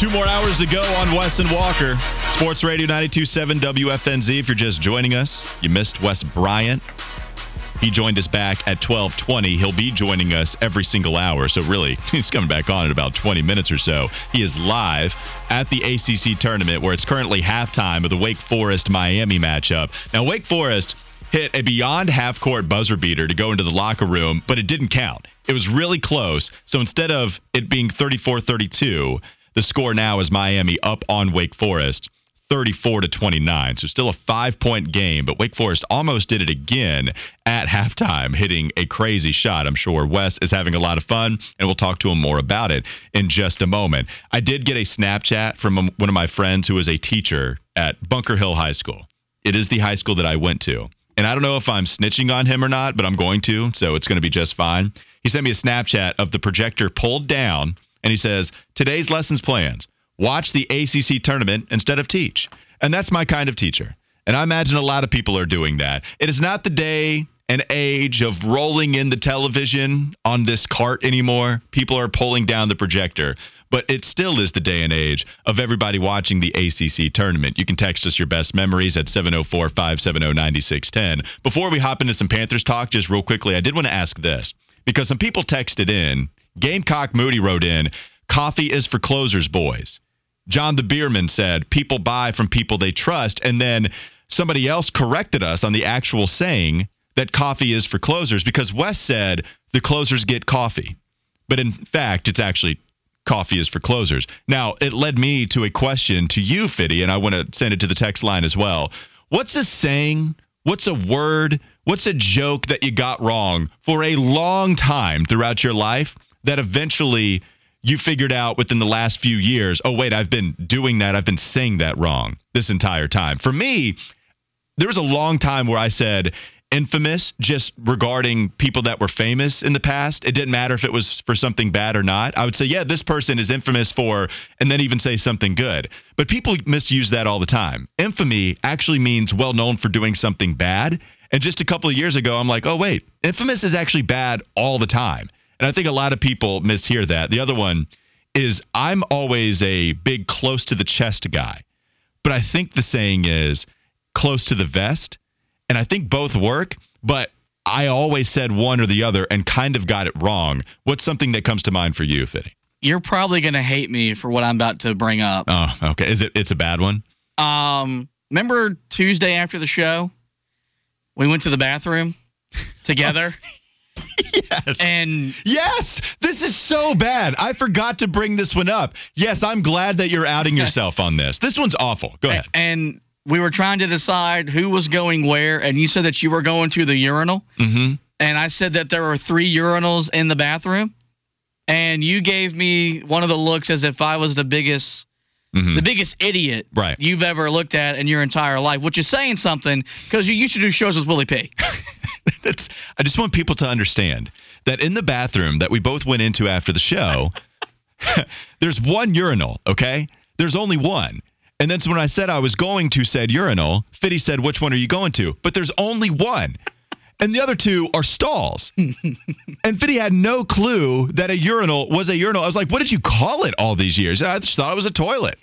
Two more hours to go on Wes and Walker. Sports Radio 927 WFNZ. If you're just joining us, you missed Wes Bryant. He joined us back at 12:20. He'll be joining us every single hour. So really, he's coming back on in about 20 minutes or so. He is live at the ACC tournament where it's currently halftime of the Wake Forest Miami matchup. Now Wake Forest hit a beyond half court buzzer beater to go into the locker room, but it didn't count. It was really close. So instead of it being 34-32, the score now is Miami up on Wake Forest. 34 to 29. So still a five point game, but Wake Forest almost did it again at halftime, hitting a crazy shot. I'm sure Wes is having a lot of fun, and we'll talk to him more about it in just a moment. I did get a Snapchat from one of my friends who is a teacher at Bunker Hill High School. It is the high school that I went to. And I don't know if I'm snitching on him or not, but I'm going to, so it's going to be just fine. He sent me a Snapchat of the projector pulled down, and he says, Today's lessons plans watch the ACC tournament instead of teach. And that's my kind of teacher. And I imagine a lot of people are doing that. It is not the day and age of rolling in the television on this cart anymore. People are pulling down the projector. But it still is the day and age of everybody watching the ACC tournament. You can text us your best memories at 704 570 9610. Before we hop into some Panthers talk, just real quickly, I did want to ask this because some people texted in. Gamecock Moody wrote in, Coffee is for closers, boys. John the Beerman said, people buy from people they trust. And then somebody else corrected us on the actual saying that coffee is for closers because Wes said the closers get coffee. But in fact, it's actually coffee is for closers. Now, it led me to a question to you, Fitty, and I want to send it to the text line as well. What's a saying? What's a word? What's a joke that you got wrong for a long time throughout your life that eventually you figured out within the last few years, oh, wait, I've been doing that. I've been saying that wrong this entire time. For me, there was a long time where I said infamous just regarding people that were famous in the past. It didn't matter if it was for something bad or not. I would say, yeah, this person is infamous for, and then even say something good. But people misuse that all the time. Infamy actually means well known for doing something bad. And just a couple of years ago, I'm like, oh, wait, infamous is actually bad all the time. And I think a lot of people mishear that. The other one is I'm always a big close to the chest guy. But I think the saying is close to the vest. And I think both work, but I always said one or the other and kind of got it wrong. What's something that comes to mind for you, Fitty? You're probably going to hate me for what I'm about to bring up. Oh, okay. Is it it's a bad one? Um, remember Tuesday after the show? We went to the bathroom together. yes. And yes, this is so bad. I forgot to bring this one up. Yes, I'm glad that you're outing yourself on this. This one's awful. Go ahead. And we were trying to decide who was going where, and you said that you were going to the urinal. Mm-hmm. And I said that there were three urinals in the bathroom. And you gave me one of the looks as if I was the biggest Mm-hmm. the biggest idiot Right. you've ever looked at in your entire life, which is saying something because you used to do shows with Willie P. That's, I just want people to understand that in the bathroom that we both went into after the show, there's one urinal, okay? There's only one. And then so when I said I was going to said urinal, Fitty said, which one are you going to? But there's only one. And the other two are stalls. and Fitty had no clue that a urinal was a urinal. I was like, what did you call it all these years? I just thought it was a toilet.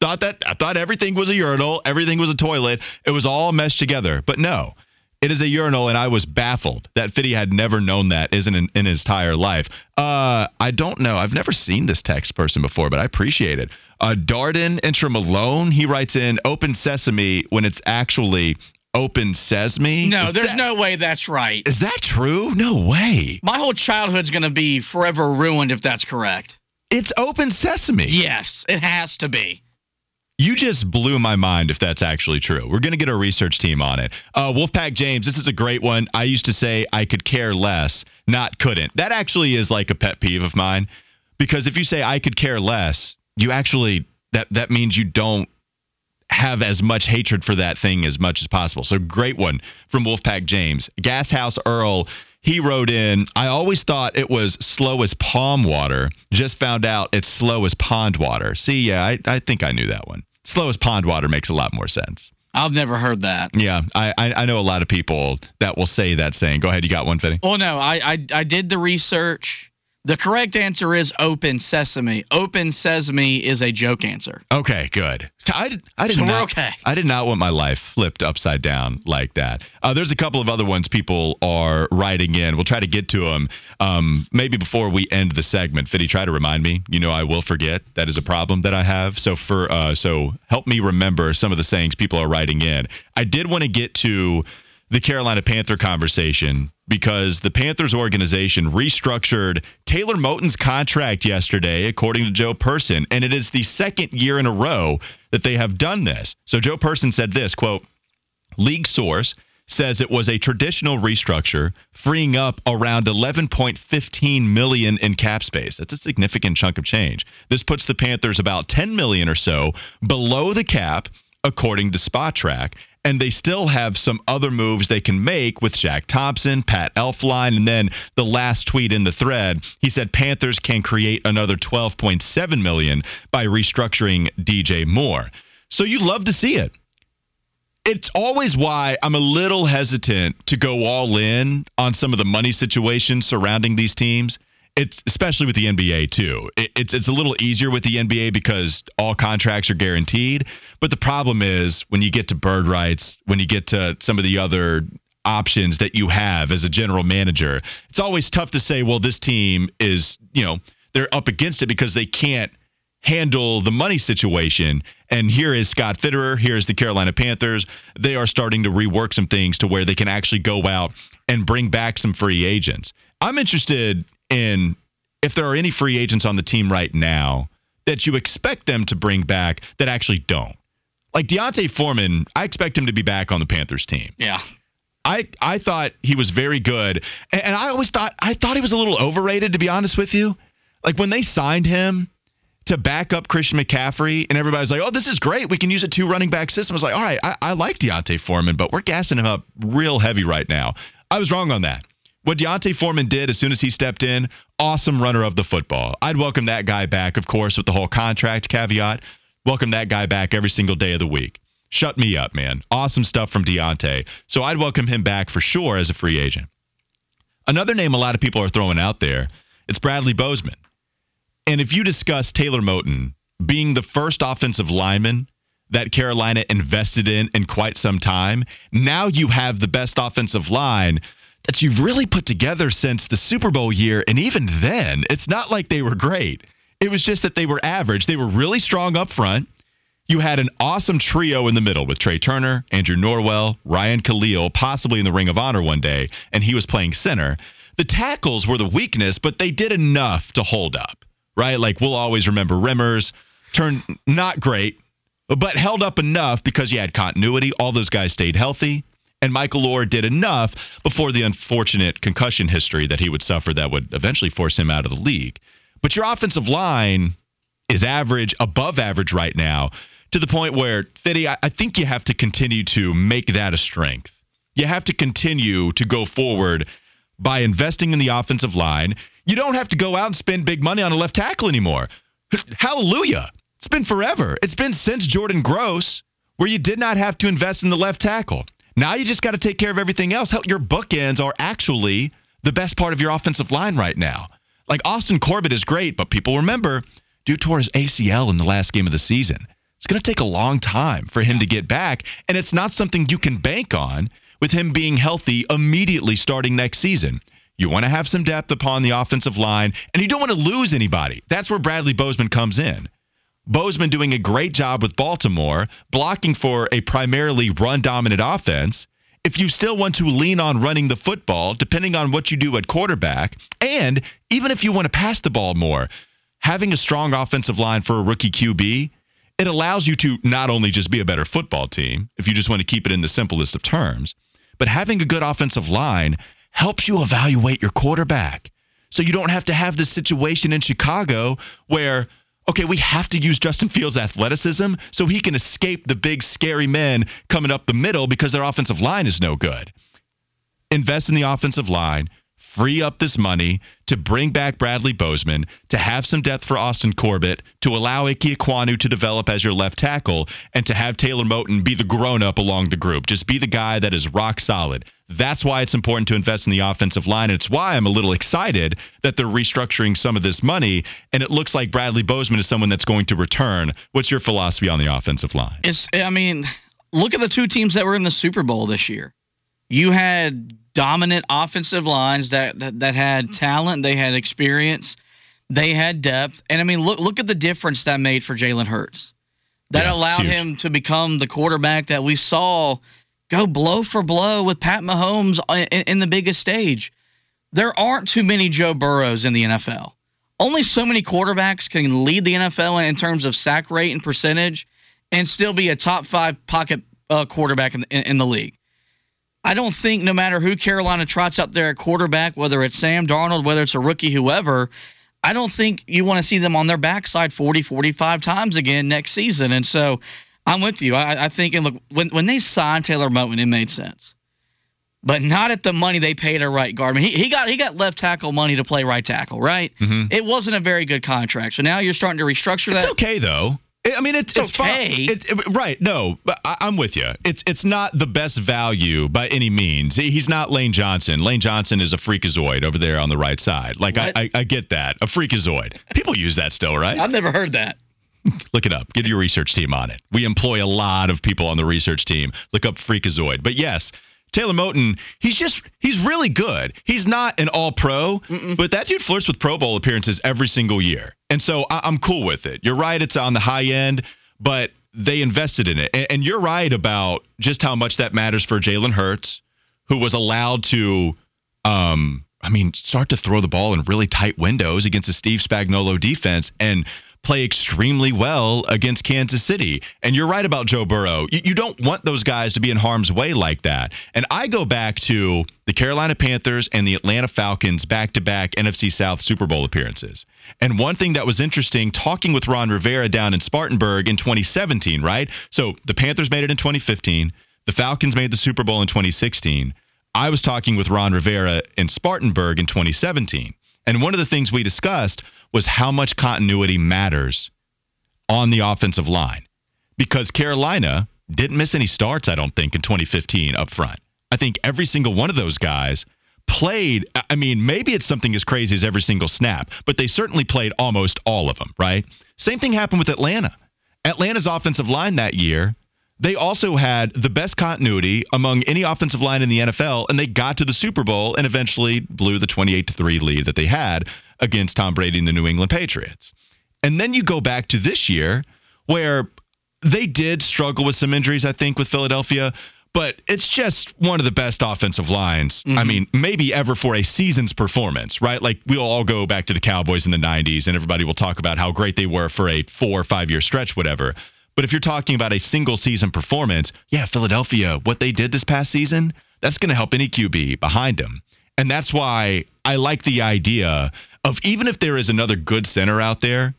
Thought that I thought everything was a urinal, everything was a toilet. It was all meshed together. But no. It is a urinal, and I was baffled that Fitty had never known that isn't in, in his entire life. Uh, I don't know. I've never seen this text person before, but I appreciate it. Uh, Darden Intra Malone, he writes in open sesame when it's actually open sesame. No, Is there's that- no way that's right. Is that true? No way. My whole childhood's going to be forever ruined if that's correct. It's open sesame. Yes, it has to be. You just blew my mind if that's actually true. We're going to get a research team on it. Uh, Wolfpack James, this is a great one. I used to say I could care less, not couldn't. That actually is like a pet peeve of mine because if you say I could care less, you actually that that means you don't have as much hatred for that thing as much as possible. So great one from Wolfpack James. Gas House Earl, he wrote in, I always thought it was slow as palm water. Just found out it's slow as pond water. See, yeah, I, I think I knew that one. Slow as pond water makes a lot more sense. I've never heard that. Yeah, I, I, I know a lot of people that will say that saying. Go ahead, you got one, Finny? Well, oh, no, I, I I did the research The correct answer is open sesame. Open sesame is a joke answer. Okay, good. I, did, I did So we're not. okay. I did not want my life flipped upside down like that. Uh, there's a couple of other ones people are writing in. We'll try to get to them. Um, maybe before we end the segment, Fitty, try to remind me. You know, I will forget. That is a problem that I have. So for uh, so help me remember some of the sayings people are writing in. I did want to get to the Carolina Panther conversation because the Panthers organization restructured Taylor Moton's contract yesterday, according to Joe Person, and it is the second year in a row that they have done this. So Joe Person said this quote, League source says it was a traditional restructure, freeing up around 11.15 million in cap space. That's a significant chunk of change. This puts the Panthers about 10 million or so below the cap, according to Spotrac. And they still have some other moves they can make with Shaq Thompson, Pat Elflein, and then the last tweet in the thread, he said Panthers can create another 12.7 million by restructuring DJ Moore. So you love to see it it's always why I'm a little hesitant to go all in on some of the money situations surrounding these teams. It's especially with the NBA too. It, it's it's a little easier with the NBA because all contracts are guaranteed. But the problem is when you get to bird rights, when you get to some of the other options that you have as a general manager, it's always tough to say, well, this team is, you know, they're up against it because they can't handle the money situation. And here is Scott Fitterer. Here's the Carolina Panthers. They are starting to rework some things to where they can actually go out and bring back some free agents. I'm interested in if there are any free agents on the team right now that you expect them to bring back that actually don't. Like D'Onta Foreman, I expect him to be back on the Panthers team. Yeah. I I thought he was very good, and, and I always thought I thought he was a little overrated to be honest with you. Like when they signed him to back up Christian McCaffrey, and everybody's like, "Oh, this is great. We can use a two running back system." I was like, "All right, I, I like D'Onta Foreman, but we're gassing him up real heavy right now." I was wrong on that. What D'Onta Foreman did as soon as he stepped in, awesome runner of the football. I'd welcome that guy back, of course, with the whole contract caveat. Welcome that guy back every single day of the week. Shut me up, man. Awesome stuff from D'Onta. So I'd welcome him back for sure as a free agent. Another name a lot of people are throwing out there, it's Bradley Bozeman. And if you discuss Taylor Moton being the first offensive lineman that Carolina invested in in quite some time, now you have the best offensive line that you've really put together since the Super Bowl year. And even then, it's not like they were great. It was just that they were average. They were really strong up front. You had an awesome trio in the middle with Trai Turner, Andrew Norwell, Ryan Kalil, possibly in the Ring of Honor one day, and he was playing center. The tackles were the weakness, but they did enough to hold up, right? Like we'll always remember Remmers, turned not great, but held up enough because you had continuity. All those guys stayed healthy. And Michael Oher did enough before the unfortunate concussion history that he would suffer that would eventually force him out of the league. But your offensive line is average, above average right now, to the point where, Fitty, I, I think you have to continue to make that a strength. You have to continue to go forward by investing in the offensive line. You don't have to go out and spend big money on a left tackle anymore. Hallelujah. It's been forever. It's been since Jordan Gross where you did not have to invest in the left tackle. Now you just got to take care of everything else. Hell, your bookends are actually the best part of your offensive line right now. Like Austin Corbett is great, but people remember, dude tore his ACL in the last game of the season. It's going to take a long time for him to get back, and it's not something you can bank on with him being healthy immediately starting next season. You want to have some depth upon the offensive line, and you don't want to lose anybody. That's where Bradley Bozeman comes in. Bozeman doing a great job with Baltimore, blocking for a primarily run dominant offense. If you still want to lean on running the football, depending on what you do at quarterback, and even if you want to pass the ball more, having a strong offensive line for a rookie QB, it allows you to not only just be a better football team, if you just want to keep it in the simplest of terms, but having a good offensive line helps you evaluate your quarterback. So you don't have to have this situation in Chicago where okay, we have to use Justin Fields' athleticism so he can escape the big, scary men coming up the middle because their offensive line is no good. Invest in the offensive line, free up this money to bring back Bradley Bozeman, to have some depth for Austin Corbett, to allow Ike Ekwonu to develop as your left tackle, and to have Taylor Moton be the grown up along the group. Just be the guy that is rock solid. That's why it's important to invest in the offensive line. And it's why I'm a little excited that they're restructuring some of this money, and it looks like Bradley Bozeman is someone that's going to return. What's your philosophy on the offensive line? It's, I mean, look at the two teams that were in the Super Bowl this year. You had dominant offensive lines that, that, that had talent, they had experience, they had depth, and I mean, look look at the difference that made for Jalen Hurts. That Yeah, allowed huge. him to become the quarterback that we saw go blow for blow with Pat Mahomes in, in the biggest stage. There aren't too many Joe Burrows in the NFL. Only so many quarterbacks can lead the NFL in terms of sack rate and percentage and still be a top five pocket uh, quarterback in, in, in the league. I don't think no matter who Carolina trots up there at quarterback, whether it's Sam Darnold, whether it's a rookie, whoever, I don't think you want to see them on their backside 40, 45 times again next season. And so I'm with you. I, I think, and look, when, when they signed Taylor Moton, it made sense. But not at the money they paid a right guard. I mean, he, he got he got left tackle money to play right tackle, right? Mhm. It wasn't a very good contract. So now you're starting to restructure It's that. okay though. I mean, it's, It's okay. It- right? No, but I, I'm with you. It's it's not the best value by any means. He- He's not Lane Johnson. Lane Johnson is a freakazoid over there on the right side. Like I, I, I get that. A freakazoid. People use that still, right? I've never heard that. Look it up. Get your research team on it. We employ a lot of people on the research team. Look up freakazoid. But yes. Taylor Moton, he's just, he's really good. He's not an all pro, but that dude flirts with Pro Bowl appearances every single year. And so I, I'm cool with it. You're right, it's on the high end, but they invested in it. And, and you're right about just how much that matters for Jalen Hurts, who was allowed to, um, I mean, start to throw the ball in really tight windows against a Steve Spagnuolo defense and play extremely well against Kansas City. And you're right about Joe Burrow. You, you don't want those guys to be in harm's way like that. And I go back to the Carolina Panthers and the Atlanta Falcons back to back NFC South Super Bowl appearances. And one thing that was interesting talking with Ron Rivera down in Spartanburg in 2017, right? So the Panthers made it in 2015, the Falcons made the Super Bowl in 2016. I was talking with Ron Rivera in Spartanburg in 2017. And one of the things we discussed was how much continuity matters on the offensive line. Because Carolina didn't miss any starts, I don't think, in 2015 up front. I think every single one of those guys played. I mean, maybe it's something as crazy as every single snap, but they certainly played almost all of them, right? Same thing happened with Atlanta. Atlanta's offensive line that year they also had the best continuity among any offensive line in the NFL, and they got to the Super Bowl and eventually blew the 28 to 3 lead that they had against Tom Brady and the New England Patriots. And then you go back to this year where they did struggle with some injuries, I think, with Philadelphia, but it's just one of the best offensive lines, I mm-hmm. mean, maybe ever for a season's performance, right? Like we'll all go back to the Cowboys in the 90s and everybody will talk about how great they were for a four or five year stretch, whatever. But if you're talking about a single season performance, yeah, Philadelphia, what they did this past season, that's going to help any QB behind them. And that's why I like the idea of even if there is another good center out there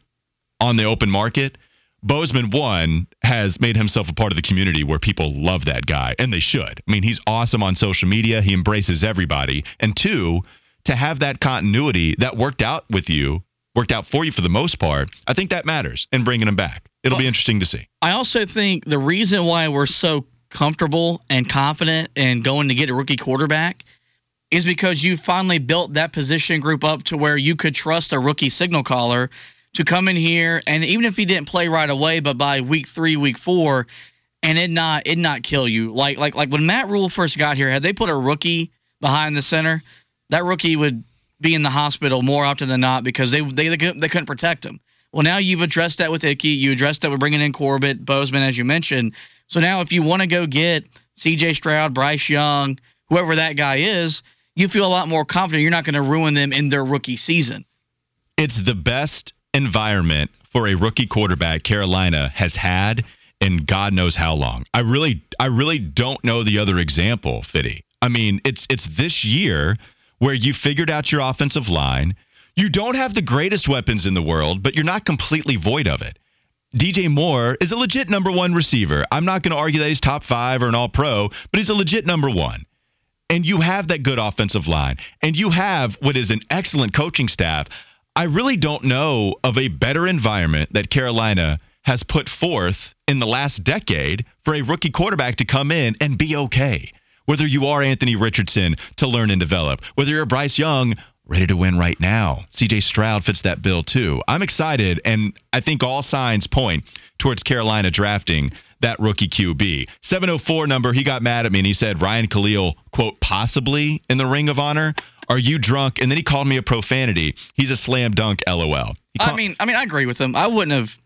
on the open market, Bozeman, one, has made himself a part of the community where people love that guy, and they should. I mean, he's awesome on social media, he embraces everybody. And two, to have that continuity that worked out with you, worked out for you for the most part, I think that matters in bringing him back. It'll be interesting to see. I also think the reason why we're so comfortable and confident in going to get a rookie quarterback is because you finally built that position group up to where you could trust a rookie signal caller to come in here and even if he didn't play right away, but by week three, week four, and it not it not kill you. Like like like when Matt Rhule first got here, had they put a rookie behind the center, that rookie would be in the hospital more often than not because they they they couldn't, they couldn't protect him. Well, now you've addressed that with Ickey. You addressed that with bringing in Corbett, Bozeman, as you mentioned. So now, if you want to go get C.J. Stroud, Bryce Young, whoever that guy is, you feel a lot more confident you're not going to ruin them in their rookie season. It's the best environment for a rookie quarterback Carolina has had in God knows how long. I really I really don't know the other example, Fitty. I mean, it's it's this year where you figured out your offensive line. You don't have the greatest weapons in the world, but you're not completely void of it. DJ Moore is a legit number one receiver. I'm not going to argue that he's top five or an all pro, but he's a legit number one. and you have that good offensive line, and you have what is an excellent coaching staff, I really don't know of a better environment that Carolina has put forth in the last decade for a rookie quarterback to come in and be okay. Whether you are Anthony Richardson to learn and develop, whether you're Bryce Young ready to win right now. CJ Stroud fits that bill too. I'm excited, and I think all signs point towards Carolina drafting that rookie QB. 704 number, he got mad at me and he said Ryan Kalil, quote, possibly in the Ring of Honor. Are you drunk? And then he called me a profanity. He's a slam dunk, lol. I mean, I mean, I agree with him. I wouldn't have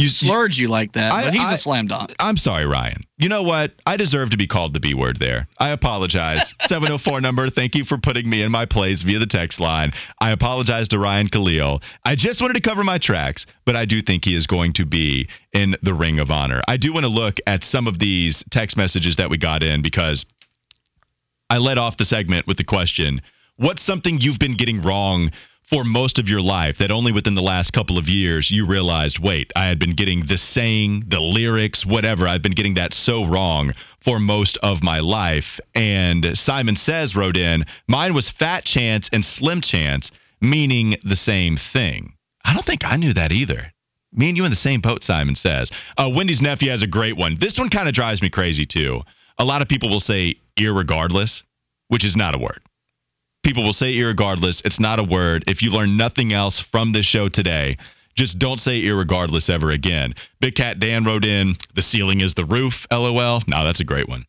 you slurred you like that, I, but he's I, a slam dunk. I'm sorry, Ryan. You know what? I deserve to be called the B word there. I apologize. 704 number. Thank you for putting me in my place via the text line. I apologize to Ryan Kalil. I just wanted to cover my tracks, but I do think he is going to be in the Ring of Honor. I do want to look at some of these text messages that we got in because I led off the segment with the question What's something you've been getting wrong for most of your life that only within the last couple of years you realized, wait, I had been getting the saying, the lyrics, whatever. I've been getting that so wrong for most of my life. And Simon Says wrote in, mine was fat chance and slim chance, meaning the same thing. I don't think I knew that either. Me and you in the same boat, Simon says. Uh, Wendy's nephew has a great one. This one kind of drives me crazy too. A lot of people will say irregardless, which is not a word people will say irregardless. It's not a word. If you learn nothing else from this show today, just don't say irregardless ever again. Big Cat Dan wrote in, the ceiling is the roof, lol. Now that's a great one.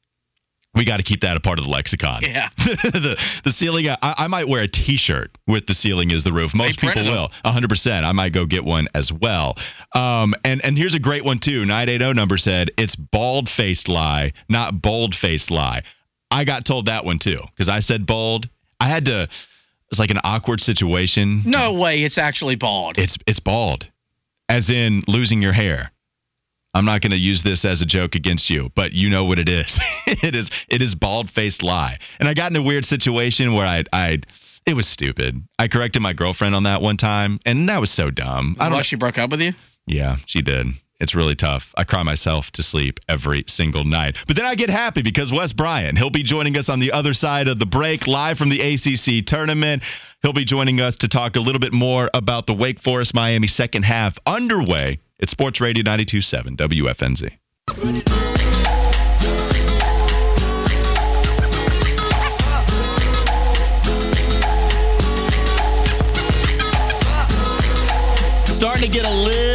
We got to keep that a part of the lexicon. Yeah. the, the ceiling, I, I, might wear a t shirt with the ceiling is the roof. Most people will. 100%. I might go get one as well. Um, and, and here's a great one, too. 980 number said, it's bald faced lie, not bold faced lie. I got told that one, too, because I said bold I had to. It's like an awkward situation. No way, it's actually bald. It's it's bald, as in losing your hair. I'm not going to use this as a joke against you, but you know what it is. it is it is bald faced lie. And I got in a weird situation where I I it was stupid. I corrected my girlfriend on that one time, and that was so dumb. I don't. She broke up with you. Yeah, she did. It's really tough. I cry myself to sleep every single night. But then I get happy because Wes Bryant, he'll be joining us on the other side of the break live from the ACC tournament. He'll be joining us to talk a little bit more about the Wake Forest Miami second half underway at Sports Radio 927 WFNZ. Starting to get a little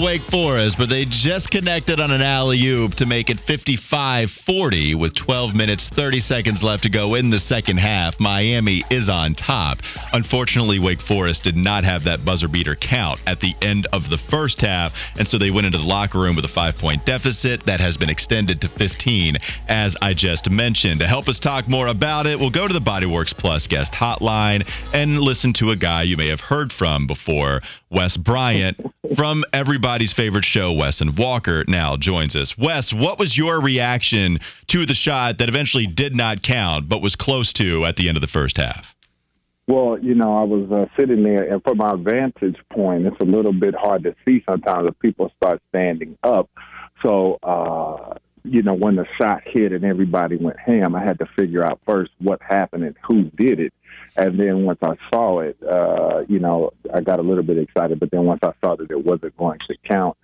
Wake Forest, but they just connected on an alley oop to make it 55 40 with 12 minutes, 30 seconds left to go in the second half. Miami is on top. Unfortunately, Wake Forest did not have that buzzer beater count at the end of the first half, and so they went into the locker room with a five point deficit that has been extended to 15, as I just mentioned. To help us talk more about it, we'll go to the Bodyworks Plus guest hotline and listen to a guy you may have heard from before, Wes Bryant from everybody's favorite show, Wes and Walker, now joins us. Wes, what was your reaction to the shot that eventually did not count, but was close to at the end of the first half? Well, you know, I was uh, sitting there, and from my vantage point, it's a little bit hard to see sometimes if people start standing up. So, uh, you know, when the shot hit and everybody went ham, I had to figure out first what happened and who did it. And then once I saw it, uh, you know, I got a little bit excited. But then once I saw that it wasn't going to count,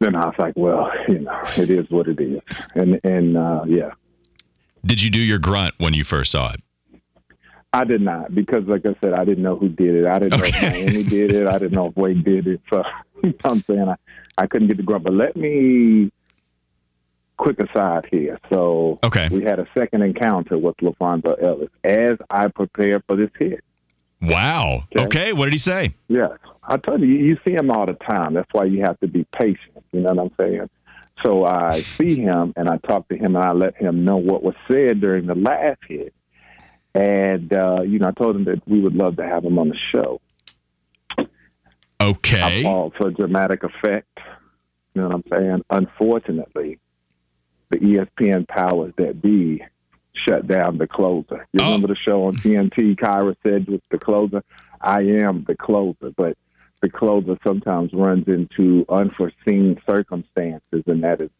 then I was like, well, you know, it is what it is. And and uh, yeah. Did you do your grunt when you first saw it? I did not because, like I said, I didn't know who did it. I didn't okay. know if Miami did it. I didn't know if Wade did it. So you know I'm saying I, I couldn't get the grunt. But let me quick aside here. So okay. we had a second encounter with LaPhonso Ellis as I prepared for this hit. Wow. Okay. okay. What did he say? Yes. I told you, you see him all the time. That's why you have to be patient. You know what I'm saying? So I see him and I talk to him and I let him know what was said during the last hit. And, uh, you know, I told him that we would love to have him on the show. Okay. I for dramatic effect. You know what I'm saying? Unfortunately, the ESPN powers that be shut down the closer. You oh. remember the show on TNT? Kyra said with the closer, I am the closer. But the closer sometimes runs into unforeseen circumstances, and that is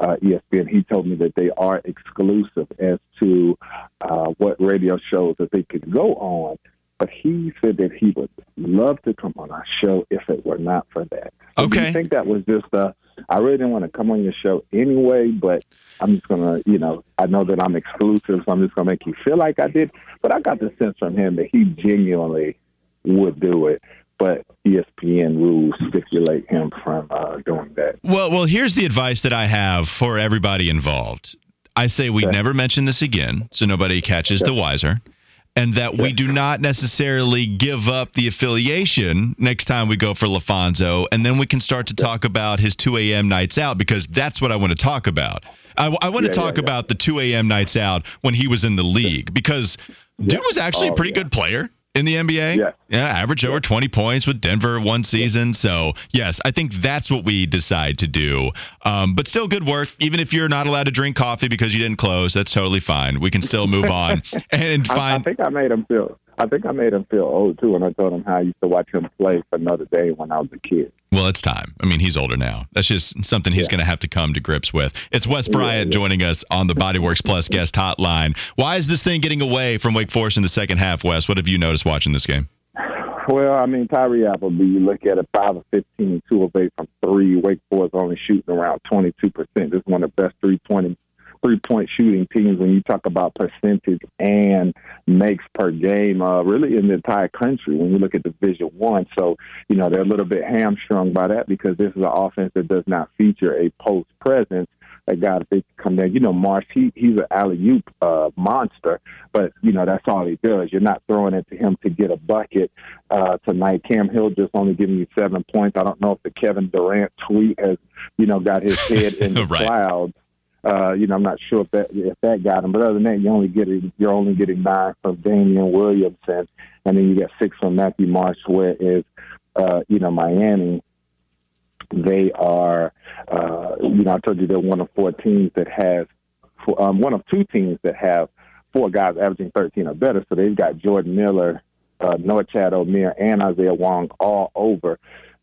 uh, ESPN. He told me that they are exclusive as to uh, what radio shows that they could go on. But he said that he would love to come on our show if it were not for that. So okay. I think that was just a? I really didn't want to come on your show anyway, but I'm just gonna, you know, I know that I'm exclusive, so I'm just gonna make you feel like I did. But I got the sense from him that he genuinely would do it but ESPN rules stipulate him from uh, doing that. Well, well, here's the advice that I have for everybody involved. I say we okay. never mention this again, so nobody catches okay. the wiser, and that we do not necessarily give up the affiliation next time we go for LaPhonso, and then we can start to talk about his 2 a.m. nights out because that's what I want to talk about. I, I want yeah, to talk yeah, yeah. about the 2 a.m. nights out when he was in the league because Dude was actually oh, a pretty good player in the NBA? Yeah. Yeah, average over 20 points with Denver one season. So, yes, I think that's what we decide to do. Um, but still good work. Even if you're not allowed to drink coffee because you didn't close, that's totally fine. We can still move on and find. I, I think I made him feel I think I made him feel old too when I told him how I used to watch him play for Notre Dame when I was a kid. Well, it's time. I mean, he's older now. That's just something he's yeah. going to have to come to grips with. It's Wes Bryant yeah, yeah. joining us on the Bodyworks Plus guest hotline. Why is this thing getting away from Wake Forest in the second half, Wes? What have you noticed watching this game? Well, I mean, Tyree Appleby, you look at it, 5 of 15, 2 of 8 from 3. Wake Forest only shooting around 22%. This is one of the best 320 three point shooting teams when you talk about percentage and makes per game, uh, really in the entire country when you look at Division One. So, you know, they're a little bit hamstrung by that because this is an offense that does not feature a post presence. A guy that they come in, you know, Marsh, he he's an alley oop uh, monster, but you know that's all he does. You're not throwing it to him to get a bucket uh, tonight. Cam Hill just only giving you seven points. I don't know if the Kevin Durant tweet has, you know, got his head in the right. clouds uh, you know, I'm not sure if that if that got him, but other than that, you only getting you're only getting nine from Daivien Williamson, and then you get six from Matthew Marsh. Whereas, uh, you know, Miami, they are, uh, you know, I told you they're one of four teams that has, um, one of two teams that have four guys averaging 13 or better. So they've got Jordan Miller, uh, Norchad Omier, and Isaiah Wong all over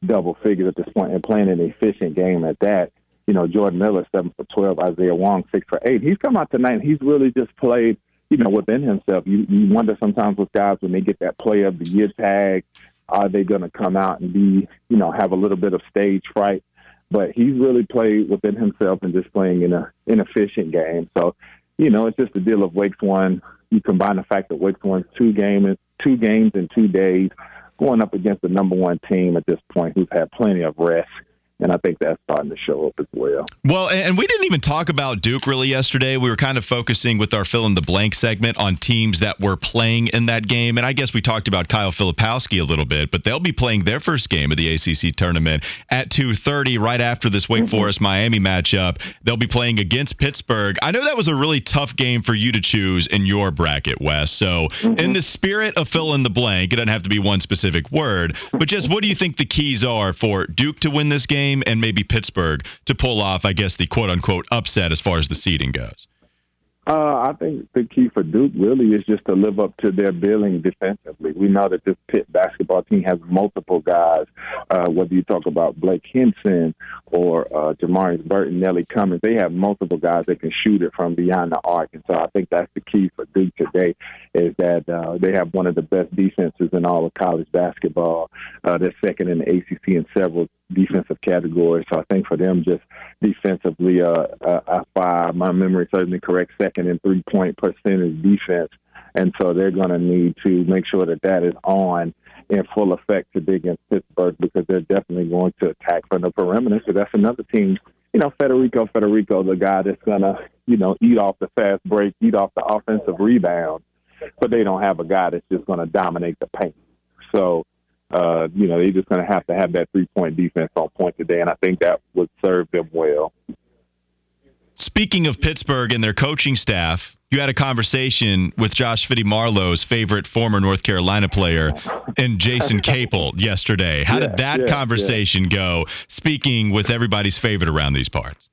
double figures at this point and playing an efficient game at that you know, Jordan Miller, seven for 12, Isaiah Wong, six for eight. He's come out tonight and he's really just played, you know, within himself. You, you wonder sometimes with guys when they get that player of the year tag, are they going to come out and be, you know, have a little bit of stage fright? But he's really played within himself and just playing in a inefficient game. So, you know, it's just a deal of Wake's one. You combine the fact that Wake's won two games, two games in two days, going up against the number one team at this point, who's had plenty of rest and I think that's starting to show up as well. Well, and we didn't even talk about Duke really yesterday. We were kind of focusing with our fill in the blank segment on teams that were playing in that game, and I guess we talked about Kyle Filipowski a little bit, but they'll be playing their first game of the ACC tournament at 2:30 right after this Wake mm-hmm. Forest Miami matchup. They'll be playing against Pittsburgh. I know that was a really tough game for you to choose in your bracket, Wes. So, mm-hmm. in the spirit of fill in the blank, it doesn't have to be one specific word, but just what do you think the keys are for Duke to win this game? And maybe Pittsburgh to pull off, I guess, the quote unquote upset as far as the seeding goes? Uh, I think the key for Duke really is just to live up to their billing defensively. We know that this Pitt basketball team has multiple guys, uh, whether you talk about Blake Hinson or uh, Jamarius Burton, Nelly Cummings, they have multiple guys that can shoot it from beyond the arc. And so I think that's the key for Duke today is that uh, they have one of the best defenses in all of college basketball. Uh, they're second in the ACC in several defensive categories. So I think for them, just defensively, uh, uh, I find my memory me correct, second in three point percentage defense. And so they're going to need to make sure that that is on in full effect today against Pittsburgh because they're definitely going to attack from the perimeter. So that's another team, you know, Federico Federico, the guy that's to, you know, eat off the fast break, eat off the offensive rebound, but they don't have a guy that's just to dominate the paint. So uh, you know, they're just to have to have that three point defense on point today, and I think that would serve them well. Speaking of Pittsburgh and their coaching staff, you had a conversation with Josh Fitty Marlowe's favorite former North Carolina player and Jason Capel yesterday. How yeah, did that yeah, conversation yeah. go? Speaking with everybody's favorite around these parts.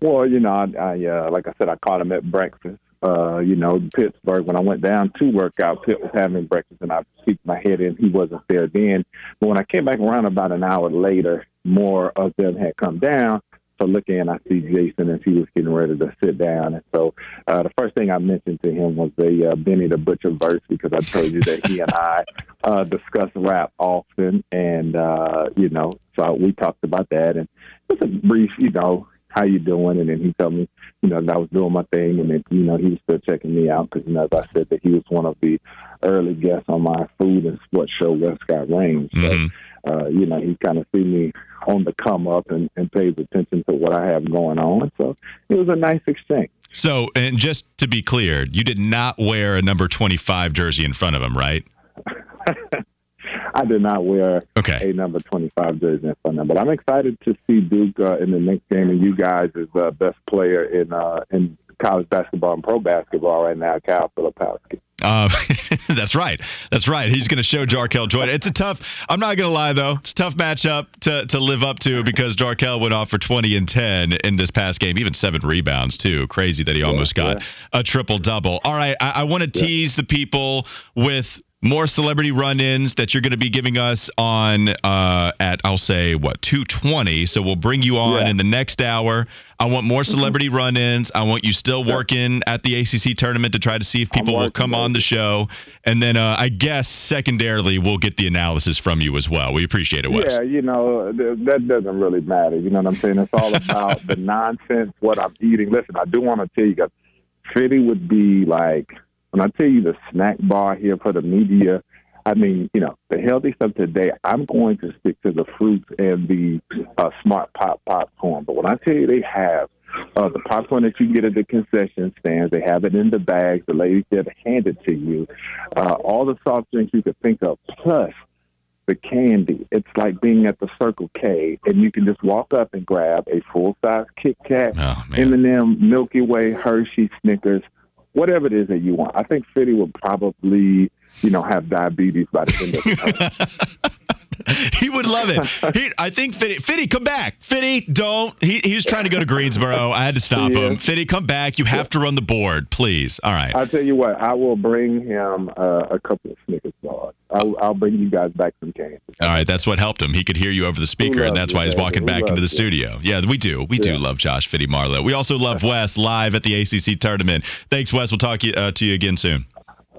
Well, you know, I, I uh, like I said, I caught him at breakfast uh, you know, Pittsburgh. When I went down to work out, Pitt was having breakfast, and I peeked my head in. He wasn't there then. But when I came back around about an hour later, more of them had come down. So looking, in, I see Jason as he was getting ready to sit down. And so uh, the first thing I mentioned to him was the uh, Benny the Butcher verse because I told you that he and I uh, discuss rap often, and uh, you know, so we talked about that, and was a brief, you know, how you doing? And then he told me, you know, that I was doing my thing, and then you know he was still checking me out because you know, as I said, that he was one of the early guests on my food and sports show, West Westcott Range. So, mm-hmm. uh, you know, he kind of see me on the come up and, and pays attention to what I have going on. So it was a nice exchange. So, and just to be clear, you did not wear a number 25 jersey in front of him, right? I did not wear okay. a number 25 jersey in front of. But I'm excited to see Duke uh, in the next game, and you guys as the best player in uh, in college basketball and pro basketball right now, Kyle Filipowski. Uh, that's right. That's right. He's going to show Jarkel Jordan. It's a tough. I'm not going to lie though. It's a tough matchup to to live up to because Jarkel went off for 20 and 10 in this past game, even seven rebounds too. Crazy that he almost yeah, got yeah. a triple double. All right, I, I want to yeah. tease the people with more celebrity run-ins that you're going to be giving us on uh, at I'll say what 220. So we'll bring you on yeah. in the next hour. I want more mm-hmm. celebrity mm-hmm. run-ins. I want you still working at the ACC tournament to try to see if people will come on the show. And then uh, I guess secondarily we'll get the analysis from you as well. We appreciate it, Wes. Yeah, you know that doesn't really matter. You know what I'm saying? It's all about the nonsense, what I'm eating. Listen, I do want to tell you guys, Fitty would be like when I tell you the snack bar here for the media, I mean, you know, the healthy stuff today, I'm going to stick to the fruits and the uh, smart pop popcorn. But when I tell you they have uh, the popcorn that you get at the concession stands, they have it in the bags. The ladies there to hand it to you. Uh, all the soft drinks you could think of, plus the candy. It's like being at the Circle K, and you can just walk up and grab a full size Kit Kat, oh, M&M, Milky Way, Hershey, Snickers, whatever it is that you want. I think Fitty would probably, you know, have diabetes by the end of the he would love it. He, I think Fitty, Fitty, come back. Fitty, don't. He, he was trying to go to Greensboro. I had to stop him. Fitty, come back. You have to run the board, please. All right. I'll tell you what. I will bring him uh, a couple of Snickers bars. I'll, I'll bring you guys back some candy. All right, that's what helped him. He could hear you over the speaker, and that's why he's walking back into the studio. Yeah, we do. We yeah. do love Josh Fitty Marlowe. We also love Wes live at the ACC tournament. Thanks, Wes. We'll talk uh, to you again soon.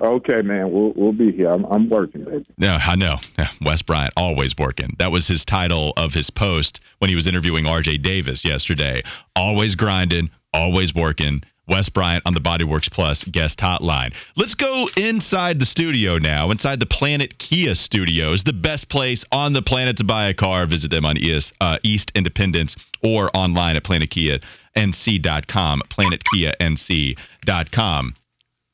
Okay, man, we'll we'll be here. I'm, I'm working, baby. Yeah, I know. Yeah, Wes Bryant always working. That was his title of his post when he was interviewing R.J. Davis yesterday. Always grinding, always working. Wes Bryant on the Bodyworks Plus guest hotline. Let's go inside the studio now, inside the Planet Kia studios, the best place on the planet to buy a car. Visit them on East, uh, East Independence or online at planetkianc.com, planetkianc.com.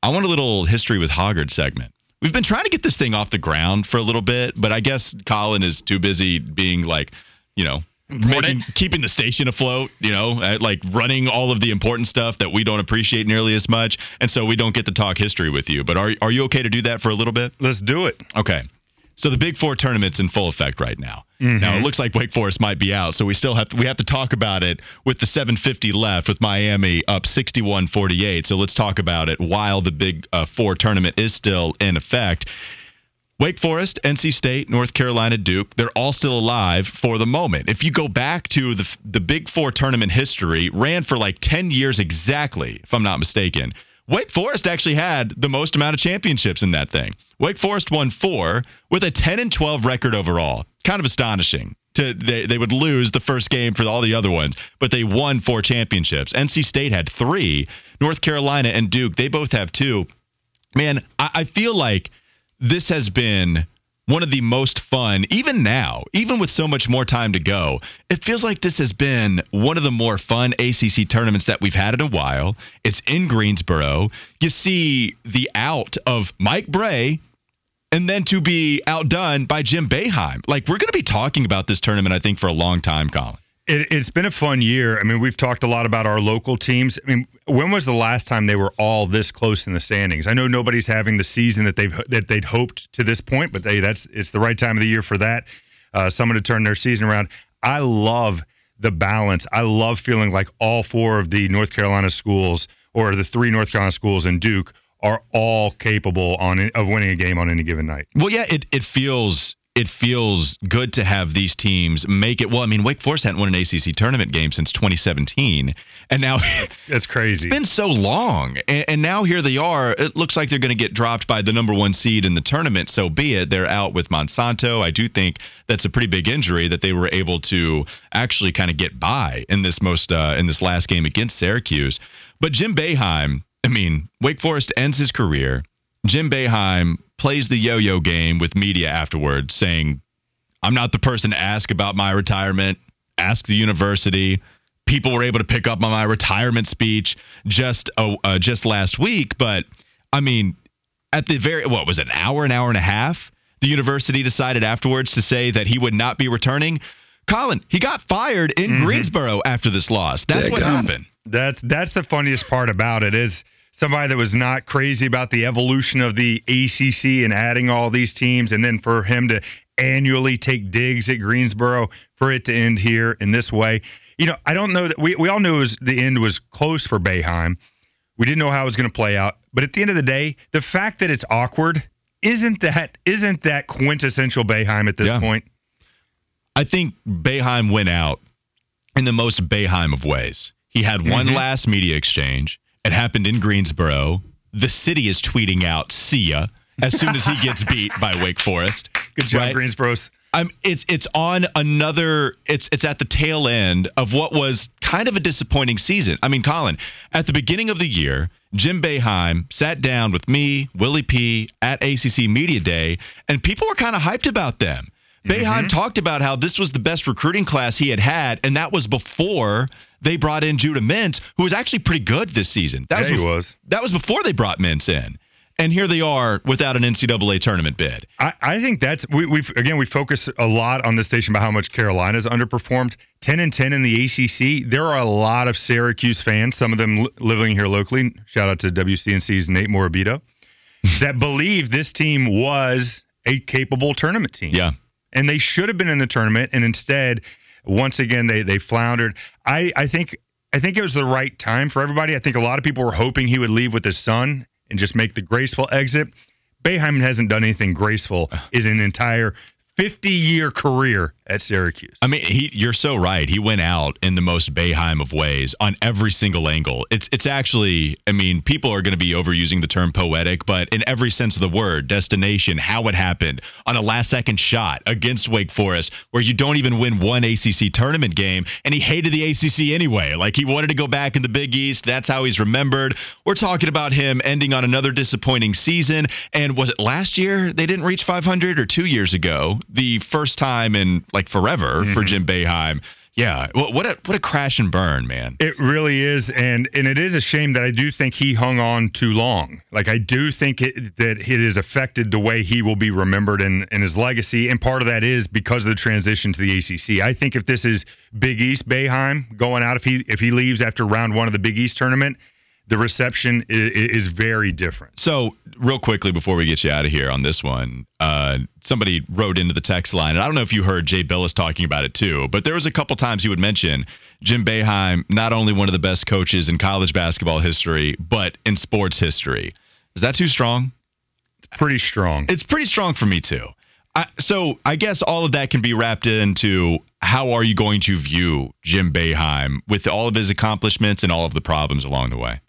I want a little history with Hoggard segment. We've been trying to get this thing off the ground for a little bit, but I guess Colin is too busy being like, you know, making, keeping the station afloat, you know, uh, like running all of the important stuff that we don't appreciate nearly as much, and so we don't get to talk history with you. But are are you okay to do that for a little bit? Let's do it. Okay. So the Big Four tournament's in full effect right now. Mm-hmm. Now it looks like Wake Forest might be out, so we still have to, we have to talk about it with the 750 left, with Miami up 61-48. So let's talk about it while the Big uh, Four tournament is still in effect. Wake Forest, NC State, North Carolina, Duke, they're all still alive for the moment. If you go back to the the Big 4 tournament history, ran for like 10 years exactly, if I'm not mistaken. Wake Forest actually had the most amount of championships in that thing. Wake Forest won 4 with a 10 and 12 record overall. Kind of astonishing. To they, they would lose the first game for all the other ones, but they won four championships. NC State had 3. North Carolina and Duke, they both have 2. Man, I, I feel like this has been one of the most fun, even now, even with so much more time to go. It feels like this has been one of the more fun ACC tournaments that we've had in a while. It's in Greensboro. You see the out of Mike Brey. and then to be outdone by Jim Boeheim. Like, we're going to be talking about this tournament, I think, for a long time, Colin. It, has been a fun year. I mean, we've talked a lot about our local teams. I mean, when was the last time they were all this close in the standings? I know nobody's having the season that they've that they'd hoped to this point, but they that's it's the right time of the year for that. Uh, someone to turn their season around. I love the balance. I love feeling like all four of the North Carolina schools or the three North Carolina schools and Duke are all capable on of winning a game on any given night. Well, yeah, it, it feels it feels good to have these teams make it. Well, I mean, Wake Forest hadn't won an ACC tournament game since 2017, and now it's crazy. It's been so long, and, and now here they are. It looks like they're going to get dropped by the number one seed in the tournament. So be it. They're out with Monsanto. I do think that's a pretty big injury that they were able to actually kind of get by in this most uh, in this last game against Syracuse. But Jim Boeheim, I mean, Wake Forest ends his career. Jim Boeheim plays the yo-yo game with media afterwards, saying, "I'm not the person to ask about my retirement. Ask the university." People were able to pick up on my retirement speech just uh, uh, just last week, but I mean, at the very what was it, an hour, an hour and a half? The university decided afterwards to say that he would not be returning. Colin, he got fired in mm-hmm. Greensboro after this loss. That's what happened. That's that's the funniest part about it is somebody that was not crazy about the evolution of the ACC and adding all these teams, and then for him to annually take digs at Greensboro for it to end here in this way. You know, I don't know that we, we all knew was, the end was close for Boeheim. We didn't know how it was going to play out, but at the end of the day, the fact that it's awkward isn't that isn't that quintessential Boeheim at this yeah. point. I think Boeheim went out in the most Boeheim of ways. He had one mm-hmm. last media exchange. It happened in Greensboro. The city is tweeting out, see ya, as soon as he gets beat by Wake Forest. Good job, right? Greensboro's. I'm, it's it's on another it's it's at the tail end of what was kind of a disappointing season. I mean, Colin, at the beginning of the year, Jim Boeheim sat down with me, Willie P, at ACC Media Day, and people were kind of hyped about them. Boeheim mm-hmm. talked about how this was the best recruiting class he had had, and that was before they brought in Judah Mintz, who was actually pretty good this season. That yeah, was, he was. That was before they brought Mintz in. And here they are without an NCAA tournament bid. I, I think that's we, we've again we focus a lot on the station about how much Carolina's underperformed. Ten and ten in the ACC. There are a lot of Syracuse fans, some of them living here locally. Shout out to WCNC's Nate Morabito, that believe this team was a capable tournament team. Yeah, and they should have been in the tournament, and instead once again, they they floundered. I I think I think it was the right time for everybody. I think a lot of people were hoping he would leave with his son and just make the graceful exit. Boeheim hasn't done anything graceful uh. is an entire 50 year career at Syracuse. I mean, he, you're so right. He went out in the most Boeheim of ways on every single angle. It's it's actually, I mean, people are going to be overusing the term poetic, but in every sense of the word, destination, how it happened on a last second shot against Wake Forest, where you don't even win one ACC tournament game, and he hated the ACC anyway. Like he wanted to go back in the Big East. That's how he's remembered. We're talking about him ending on another disappointing season. And was it last year they didn't reach 500 or two years ago? the first time in like forever mm-hmm. for Jim Boeheim. Yeah, what a what a crash and burn, man. It really is, and and it is a shame that I do think he hung on too long. Like I do think it, that it has affected the way he will be remembered and and his legacy, and part of that is because of the transition to the ACC. I think if this is Big East Boeheim going out, if he if he leaves after round one of the Big East tournament, the reception is, is, very different. So, real quickly before we get you out of here on this one, uh, somebody wrote into the text line, and I don't know if you heard Jay Bilas talking about it too, but there was a couple times he would mention Jim Boeheim, not only one of the best coaches in college basketball history, but in sports history. Is that too strong? It's pretty strong. It's pretty strong for me too. I, so I guess all of that can be wrapped into how are you going to view Jim Boeheim with all of his accomplishments and all of the problems along the way?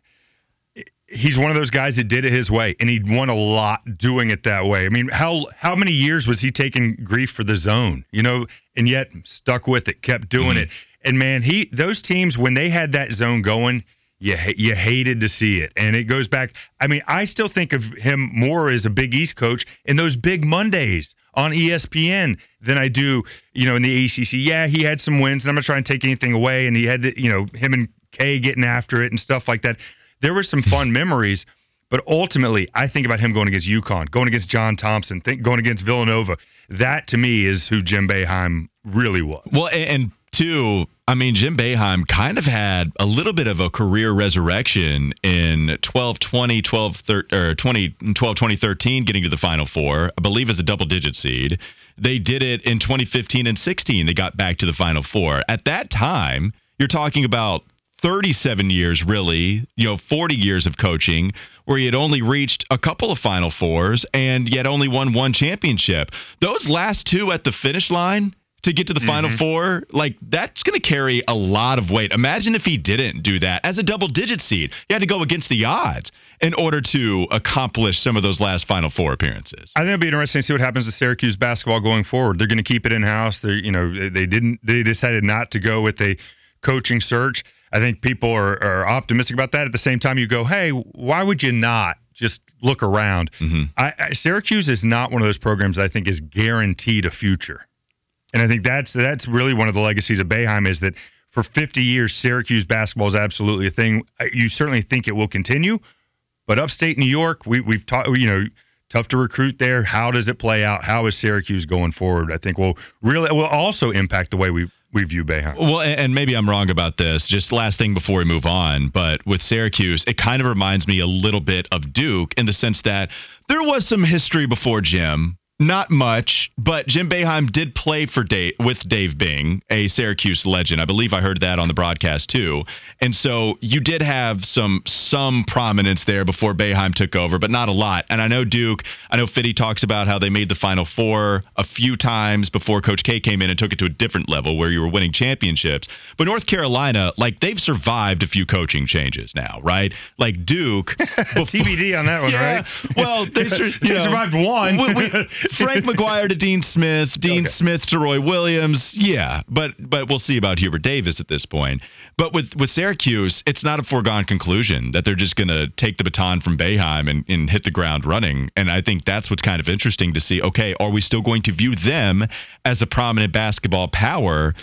He's one of those guys that did it his way, and he won a lot doing it that way. I mean, how how many years was he taking grief for the zone, you know, and yet stuck with it, kept doing mm-hmm. it. And man, he those teams when they had that zone going, you you hated to see it. And it goes back. I mean, I still think of him more as a Big East coach in those big Mondays on ESPN than I do, you know, in the ACC. Yeah, he had some wins, and I'm not trying to take anything away. And he had, the, you know, him and Kay getting after it and stuff like that there were some fun memories. But ultimately, I think about him going against UConn, going against John Thompson, think, going against Villanova. That to me is who Jim Boeheim really was. Well, and two, I mean, Jim Boeheim kind of had a little bit of a career resurrection in 12 20, 12 or 20, 12 2013, getting to the Final Four, I believe as a double digit seed. They did it in 2015 and 16. They got back to the Final Four. At that time, you're talking about 37 years, really, you know, 40 years of coaching, where he had only reached a couple of Final Fours and yet only won one championship. Those last two at the finish line to get to the mm-hmm. Final Four, like that's going to carry a lot of weight. Imagine if he didn't do that as a double digit seed. He had to go against the odds in order to accomplish some of those last Final Four appearances. I think it'll be interesting to see what happens to Syracuse basketball going forward. They're going to keep it in house. They, you know, they didn't. They decided not to go with a coaching search. I think people are, are optimistic about that. At the same time, you go, hey, why would you not just look around? Mm-hmm. I, I, Syracuse is not one of those programs I think is guaranteed a future. And I think that's that's really one of the legacies of Boeheim is that for 50 years Syracuse basketball is absolutely a thing. You certainly think it will continue, but upstate New York, we we've talked, you know, tough to recruit there. How does it play out? How is Syracuse going forward? I think will really will also impact the way we we view Boeheim. Well, and maybe I'm wrong about this. Just last thing before we move on, but with Syracuse, it kind of reminds me a little bit of Duke in the sense that there was some history before Jim not much, but Jim Boeheim did play for Dave with Dave Bing, a Syracuse legend. I believe I heard that on the broadcast too. And so you did have some some prominence there before Boeheim took over, but not a lot. And I know Duke, I know Fitty talks about how they made the Final Four a few times before Coach K came in and took it to a different level where you were winning championships. But North Carolina, like they've survived a few coaching changes now, right? Like Duke, before, TBD on that one, yeah, right? Well, they, they survived one. We, we, Frank McGuire to Dean Smith, Dean okay. Smith to Roy Williams. Yeah, but but we'll see about Hubert Davis at this point. But with with Syracuse, it's not a foregone conclusion that they're just going to take the baton from Boeheim and, and hit the ground running. And I think that's what's kind of interesting to see. Okay, are we still going to view them as a prominent basketball power?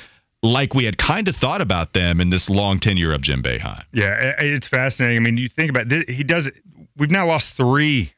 like we had kind of thought about them in this long tenure of Jim Boeheim. Yeah, it's fascinating. I mean, you think about it, he does. We've now lost three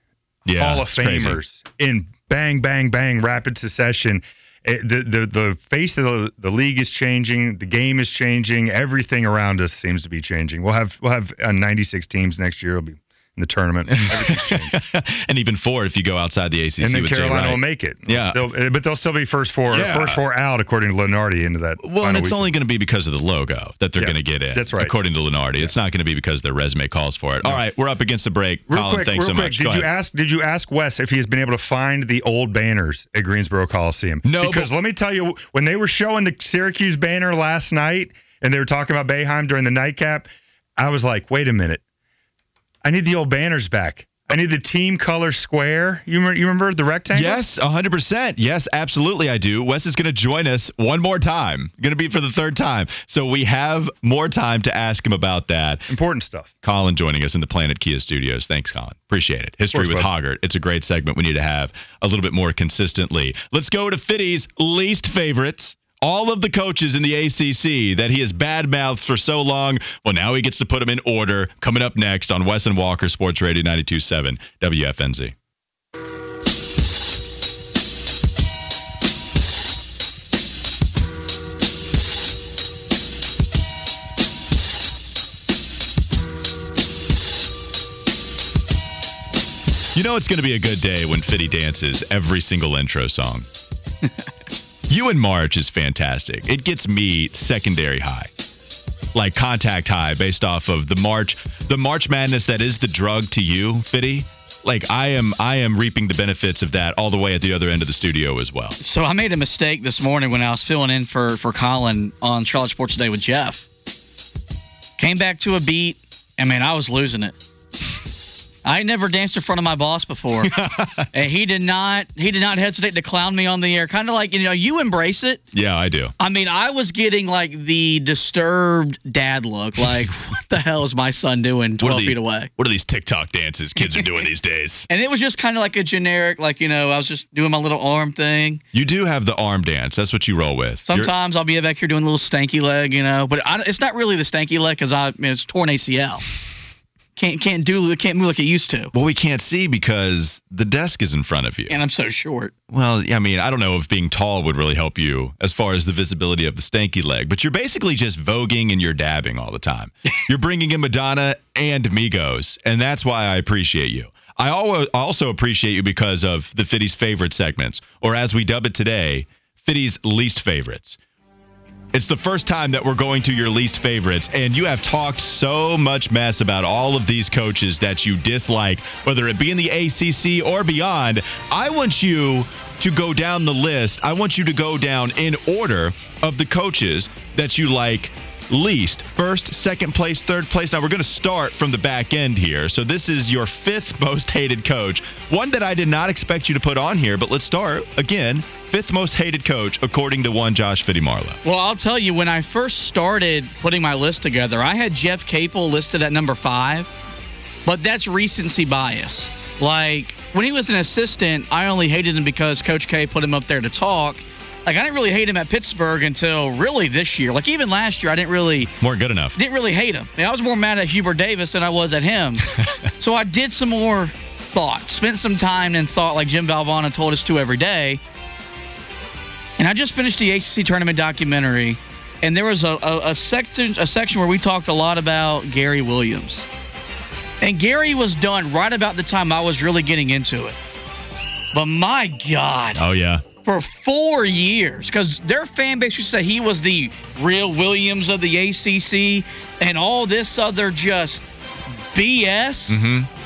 yeah, Hall of Famers crazy. in bang, bang, bang, rapid succession. It, the, the the face of the, the league is changing, the game is changing, everything around us seems to be changing. We'll have we'll have uh, 96 teams next year. It'll be in the tournament. and even four if you go outside the ACC. And then Carolina Jay will make it. Yeah, still, eh, but they'll still be first four, yeah. first four out according to Lunardi into that. Well, and it's only going to be because of the logo that they're yeah, going to get in. That's right. According to Lunardi, yeah. it's not going to be because their resume calls for it. All right, we're up against the break. Real Colin, quick, thanks real so quick, much. Did you ask? Did you ask Wes if he has been able to find the old banners at Greensboro Coliseum? No, because but, let me tell you, when they were showing the Syracuse banner last night and they were talking about Boeheim during the nightcap, I was like, wait a minute I need the old banners back. I need the team color square. You remember, you remember the rectangle? Yes, 100%. Yes, absolutely I do. Wes is going to join us one more time. Going to be for the third time. So we have more time to ask him about that. Important stuff. Colin joining us in the Planet Kia studios. Thanks, Colin. Appreciate it. History course, with Hoggard. It's a great segment we need to have a little bit more consistently. Let's go to Fitty's least favorites all of the coaches in the ACC that he has badmouthed for so long. Well, now he gets to put them in order. Coming up next on Wes and Walker Sports Radio 92.7 WFNZ. You know it's going to be a good day when Fitty dances every single intro song. You and March is fantastic. It gets me secondary high. Like contact high based off of the March the March madness that is the drug to you, Fitty. Like I am I am reaping the benefits of that all the way at the other end of the studio as well. So I made a mistake this morning when I was filling in for for Colin on Charlotte Sports Today with Jeff. Came back to a beat, and man, I was losing it. I never danced in front of my boss before, and he did not. He did not hesitate to clown me on the air. Kind of like you know, you embrace it. Yeah, I do. I mean, I was getting like the disturbed dad look. Like, what the hell is my son doing twelve the, feet away? What are these TikTok dances kids are doing these days? And it was just kind of like a generic, like you know, I was just doing my little arm thing. You do have the arm dance. That's what you roll with. Sometimes You're, I'll be back here doing a little stanky leg, you know, but I, it's not really the stanky leg because I, I mean, it's torn ACL can't can't do can't move like it used to. Well, we can't see because the desk is in front of you, and I'm so short. Well, I mean, I don't know if being tall would really help you as far as the visibility of the stanky leg, but you're basically just voguing and you're dabbing all the time. you're bringing in Madonna and Migos, and that's why I appreciate you. I also appreciate you because of the Fitty's favorite segments, or as we dub it today, Fitty's least favorites. It's the first time that we're going to your least favorites, and you have talked so much mess about all of these coaches that you dislike, whether it be in the ACC or beyond. I want you to go down the list. I want you to go down in order of the coaches that you like least. First, second place, third place. Now we're going to start from the back end here. So this is your fifth most hated coach. One that I did not expect you to put on here, but let's start again. Fifth most hated coach, according to one Josh Fitty-Marlowe. Well, I'll tell you, when I first started putting my list together, I had Jeff Capel listed at number five, but that's recency bias. Like, when he was an assistant, I only hated him because Coach K put him up there to talk. Like, I didn't really hate him at Pittsburgh until really this year. Like, even last year, I didn't really More good enough. didn't really hate him. I, mean, I was more mad at Hubert Davis than I was at him. so I did some more thought, spent some time and thought, like Jim Valvano told us to every day. And I just finished the ACC tournament documentary, and there was a, a, a section a section where we talked a lot about Gary Williams. And Gary was done right about the time I was really getting into it. But my God, Oh yeah. For four years because their fan base used to say he was the real Williams of the ACC and all this other just BS. Mm-hmm.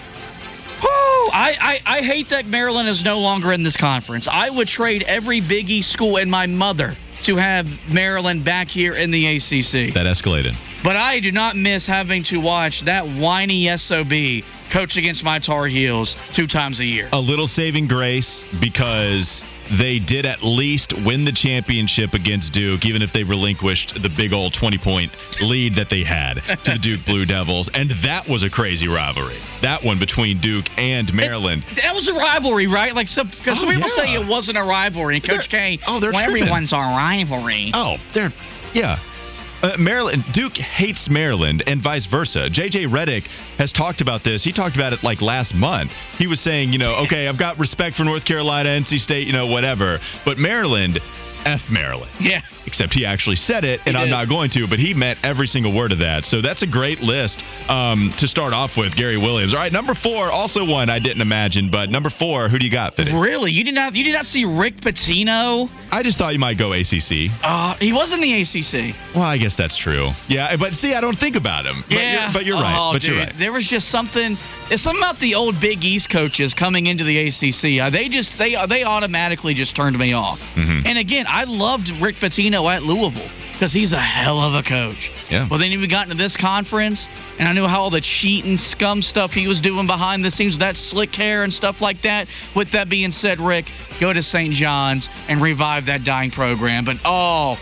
I, I, I hate that Maryland is no longer in this conference. I would trade every Big East school and my mother to have Maryland back here in the ACC. That escalated. But I do not miss having to watch that whiny SOB coach against my Tar Heels two times a year. A little saving grace because they did at least win the championship against Duke, even if they relinquished the big old 20 point lead that they had to the Duke Blue Devils. And that was a crazy rivalry. That one between Duke and Maryland. That was a rivalry, right? Like oh, some because some Oh, people yeah. say it wasn't a rivalry, and Coach They're- K. oh, they're well, tripping. everyone's a rivalry. Oh, they're yeah. Uh, Maryland, Duke hates Maryland, and vice versa. JJ Redick has talked about this. He talked about it like last month. He was saying, you know, okay, I've got respect for North Carolina, NC State, you know, whatever, but Maryland, f Maryland. Yeah. Except he actually said it, and I'm not going to, but he meant every single word of that. So that's a great list um, to start off with, Gary Williams. All right, number four, also one I didn't imagine, but number four, who do you got, Fitty? Really? You did not? You did not see Rick Pitino? I just thought you might go ACC. Uh, he was in the ACC. Well, I guess that's true. Yeah, but see, I don't think about him. But Yeah, you're, but you're right. Oh, but dude, you're right. There was just something. It's something about the old Big East coaches coming into the ACC. Uh, they just they they automatically just turned me off. Mhm. And again, I loved Rick Pitino at Louisville because he's a hell of a coach. Yeah. Well, then we got into this conference, and I knew how all the cheating scum stuff he was doing behind the scenes, that slick hair and stuff like that. With that being said, Rick, go to St. John's and revive that dying program. But oh.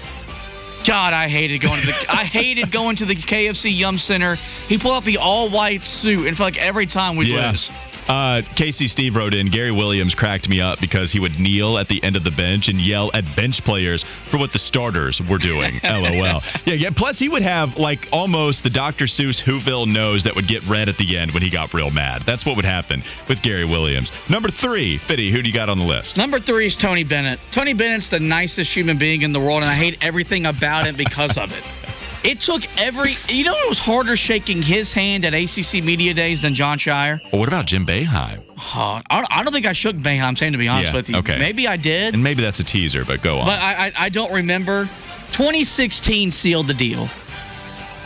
God, I hated going to the I hated going to the KFC Yum Center. He pulled out the all white suit and felt like every time we'd Yeah. lose. Uh, Casey Steve wrote in Gary Williams cracked me up because he would kneel at the end of the bench and yell at bench players for what the starters were doing. LOL. Yeah, yeah. Plus, he would have like almost the Dr. Seuss Whoville nose that would get red at the end when he got real mad. That's what would happen with Gary Williams. Number three, Fitty, who do you got on the list? Number three is Tony Bennett. Tony Bennett's the nicest human being in the world, and I hate everything about it because of it. It took every. You know, it was harder shaking his hand at ACC Media Days than Jon Scheyer. Well, what about Jim Boeheim? Oh, I, don't- I don't think I shook Boeheim, saying to be honest Yeah, with you. okay. Maybe I did, And maybe that's a teaser, but go on. but I, I, I don't remember. 2016 sealed the deal.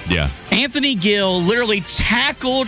yeah, Anthony Gill literally tackled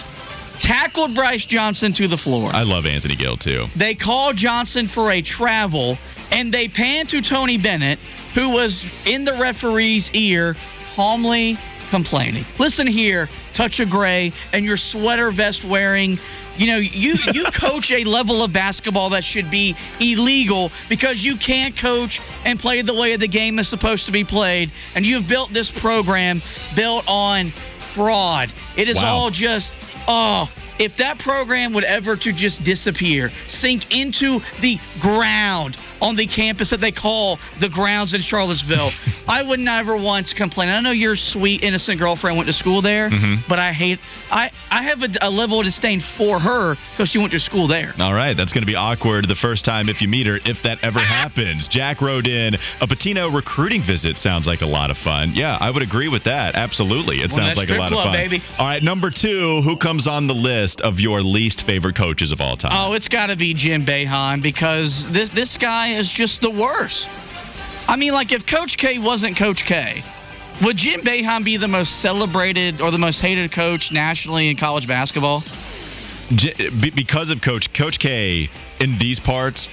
tackled Brice Johnson to the floor. I love Anthony Gill too. they called Johnson for a travel, and they panned to Tony Bennett, who was in the referee's ear, calmly complaining. Listen here, touch of gray, and your sweater vest wearing. You know, you you coach a level of basketball that should be illegal because you can't coach and play the way the game is supposed to be played, and you've built this program built on fraud. It is Wow. all just oh if that program would ever to just disappear sink into the ground on the campus that they call the grounds in charlottesville i would never once complain i know your sweet innocent girlfriend went to school there Mhm. but i hate i i have a, a level of disdain for her because she went to school there All right, that's going to be awkward the first time if you meet her, if that ever happens. Jack rode in a Pitino recruiting visit sounds like a lot of fun. Yeah, I would agree with that. Absolutely, it Well, sounds like a lot club, of fun. baby. All right, number two, who comes on the list of your least favorite coaches of all time? Oh, it's got to be Jim Boeheim because this this guy is just the worst. I mean, like if Coach K wasn't Coach K, Would Jim Boeheim be the most celebrated or the most hated coach nationally in college basketball? J- because of Coach Coach K in these parts,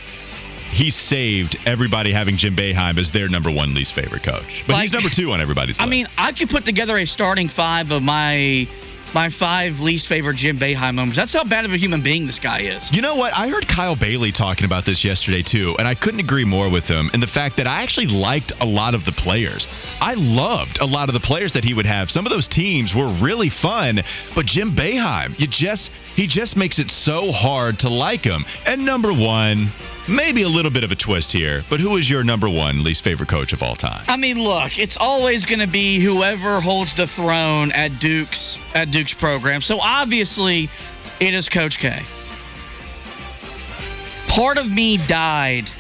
he saved everybody having Jim Boeheim as their number one least favorite coach. But he's number two on everybody's I list. mean, I could put together a starting five of my my five least favorite Jim Boeheim moments. That's how bad of a human being this guy is. You know what? I heard Kyle Bailey talking about this yesterday too, and I couldn't agree more with him. And the fact that I actually liked a lot of the players. I loved a lot of the players that he would have. Some of those teams were really fun, but Jim Boeheim, you just he just makes it so hard to like him. And number one, maybe a little bit of a twist here, but who is your number one least favorite coach of all time? I mean, look, it's always going to be whoever holds the throne at Duke's at Duke's program. So obviously, it is Coach K. Part of me died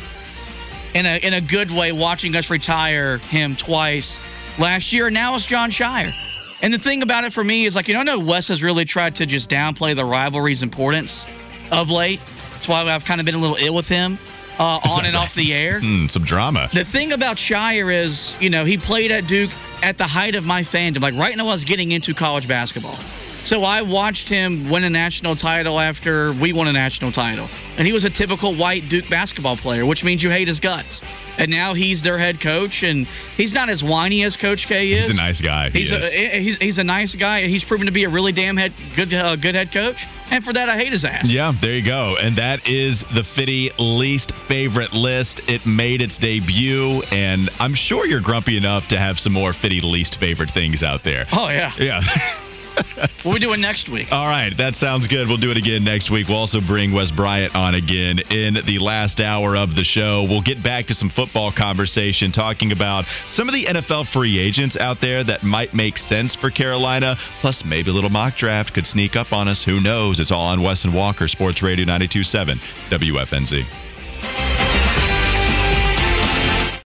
in a in a good way watching us retire him twice last year. Now it's Jon Scheyer. And the thing about it for me is like you don't know Wes has really tried to just downplay the rivalry's importance of late. That's why I've kind of been a little ill with him uh, on and off the air. Hmm, some drama. The thing about Scheyer is, you know, he played at Duke at the height of my fandom, like right now I was getting into college basketball. So I watched him win a national title after we won a national title. And he was a typical white Duke basketball player, which means you hate his guts. And now he's their head coach, and he's not as whiny as Coach K is. He's a nice guy. He He's is. a, he's, he's a nice guy, and he's proven to be a really damn head good uh, good head coach. And for that, I hate his ass. Yeah, there you go. And that is the Fitty least favorite list. It made its debut, and I'm sure you're grumpy enough to have some more Fitty least favorite things out there. Oh yeah. Yeah. What we doing next week? All right, that sounds good. We'll do it again next week. We'll also bring Wes Bryant on again in the last hour of the show. We'll get back to some football conversation, talking about some of the NFL free agents out there that might make sense for Carolina. Plus, maybe a little mock draft could sneak up on us. Who knows? It's all on Wes and Walker, Sports Radio 927 WFNZ.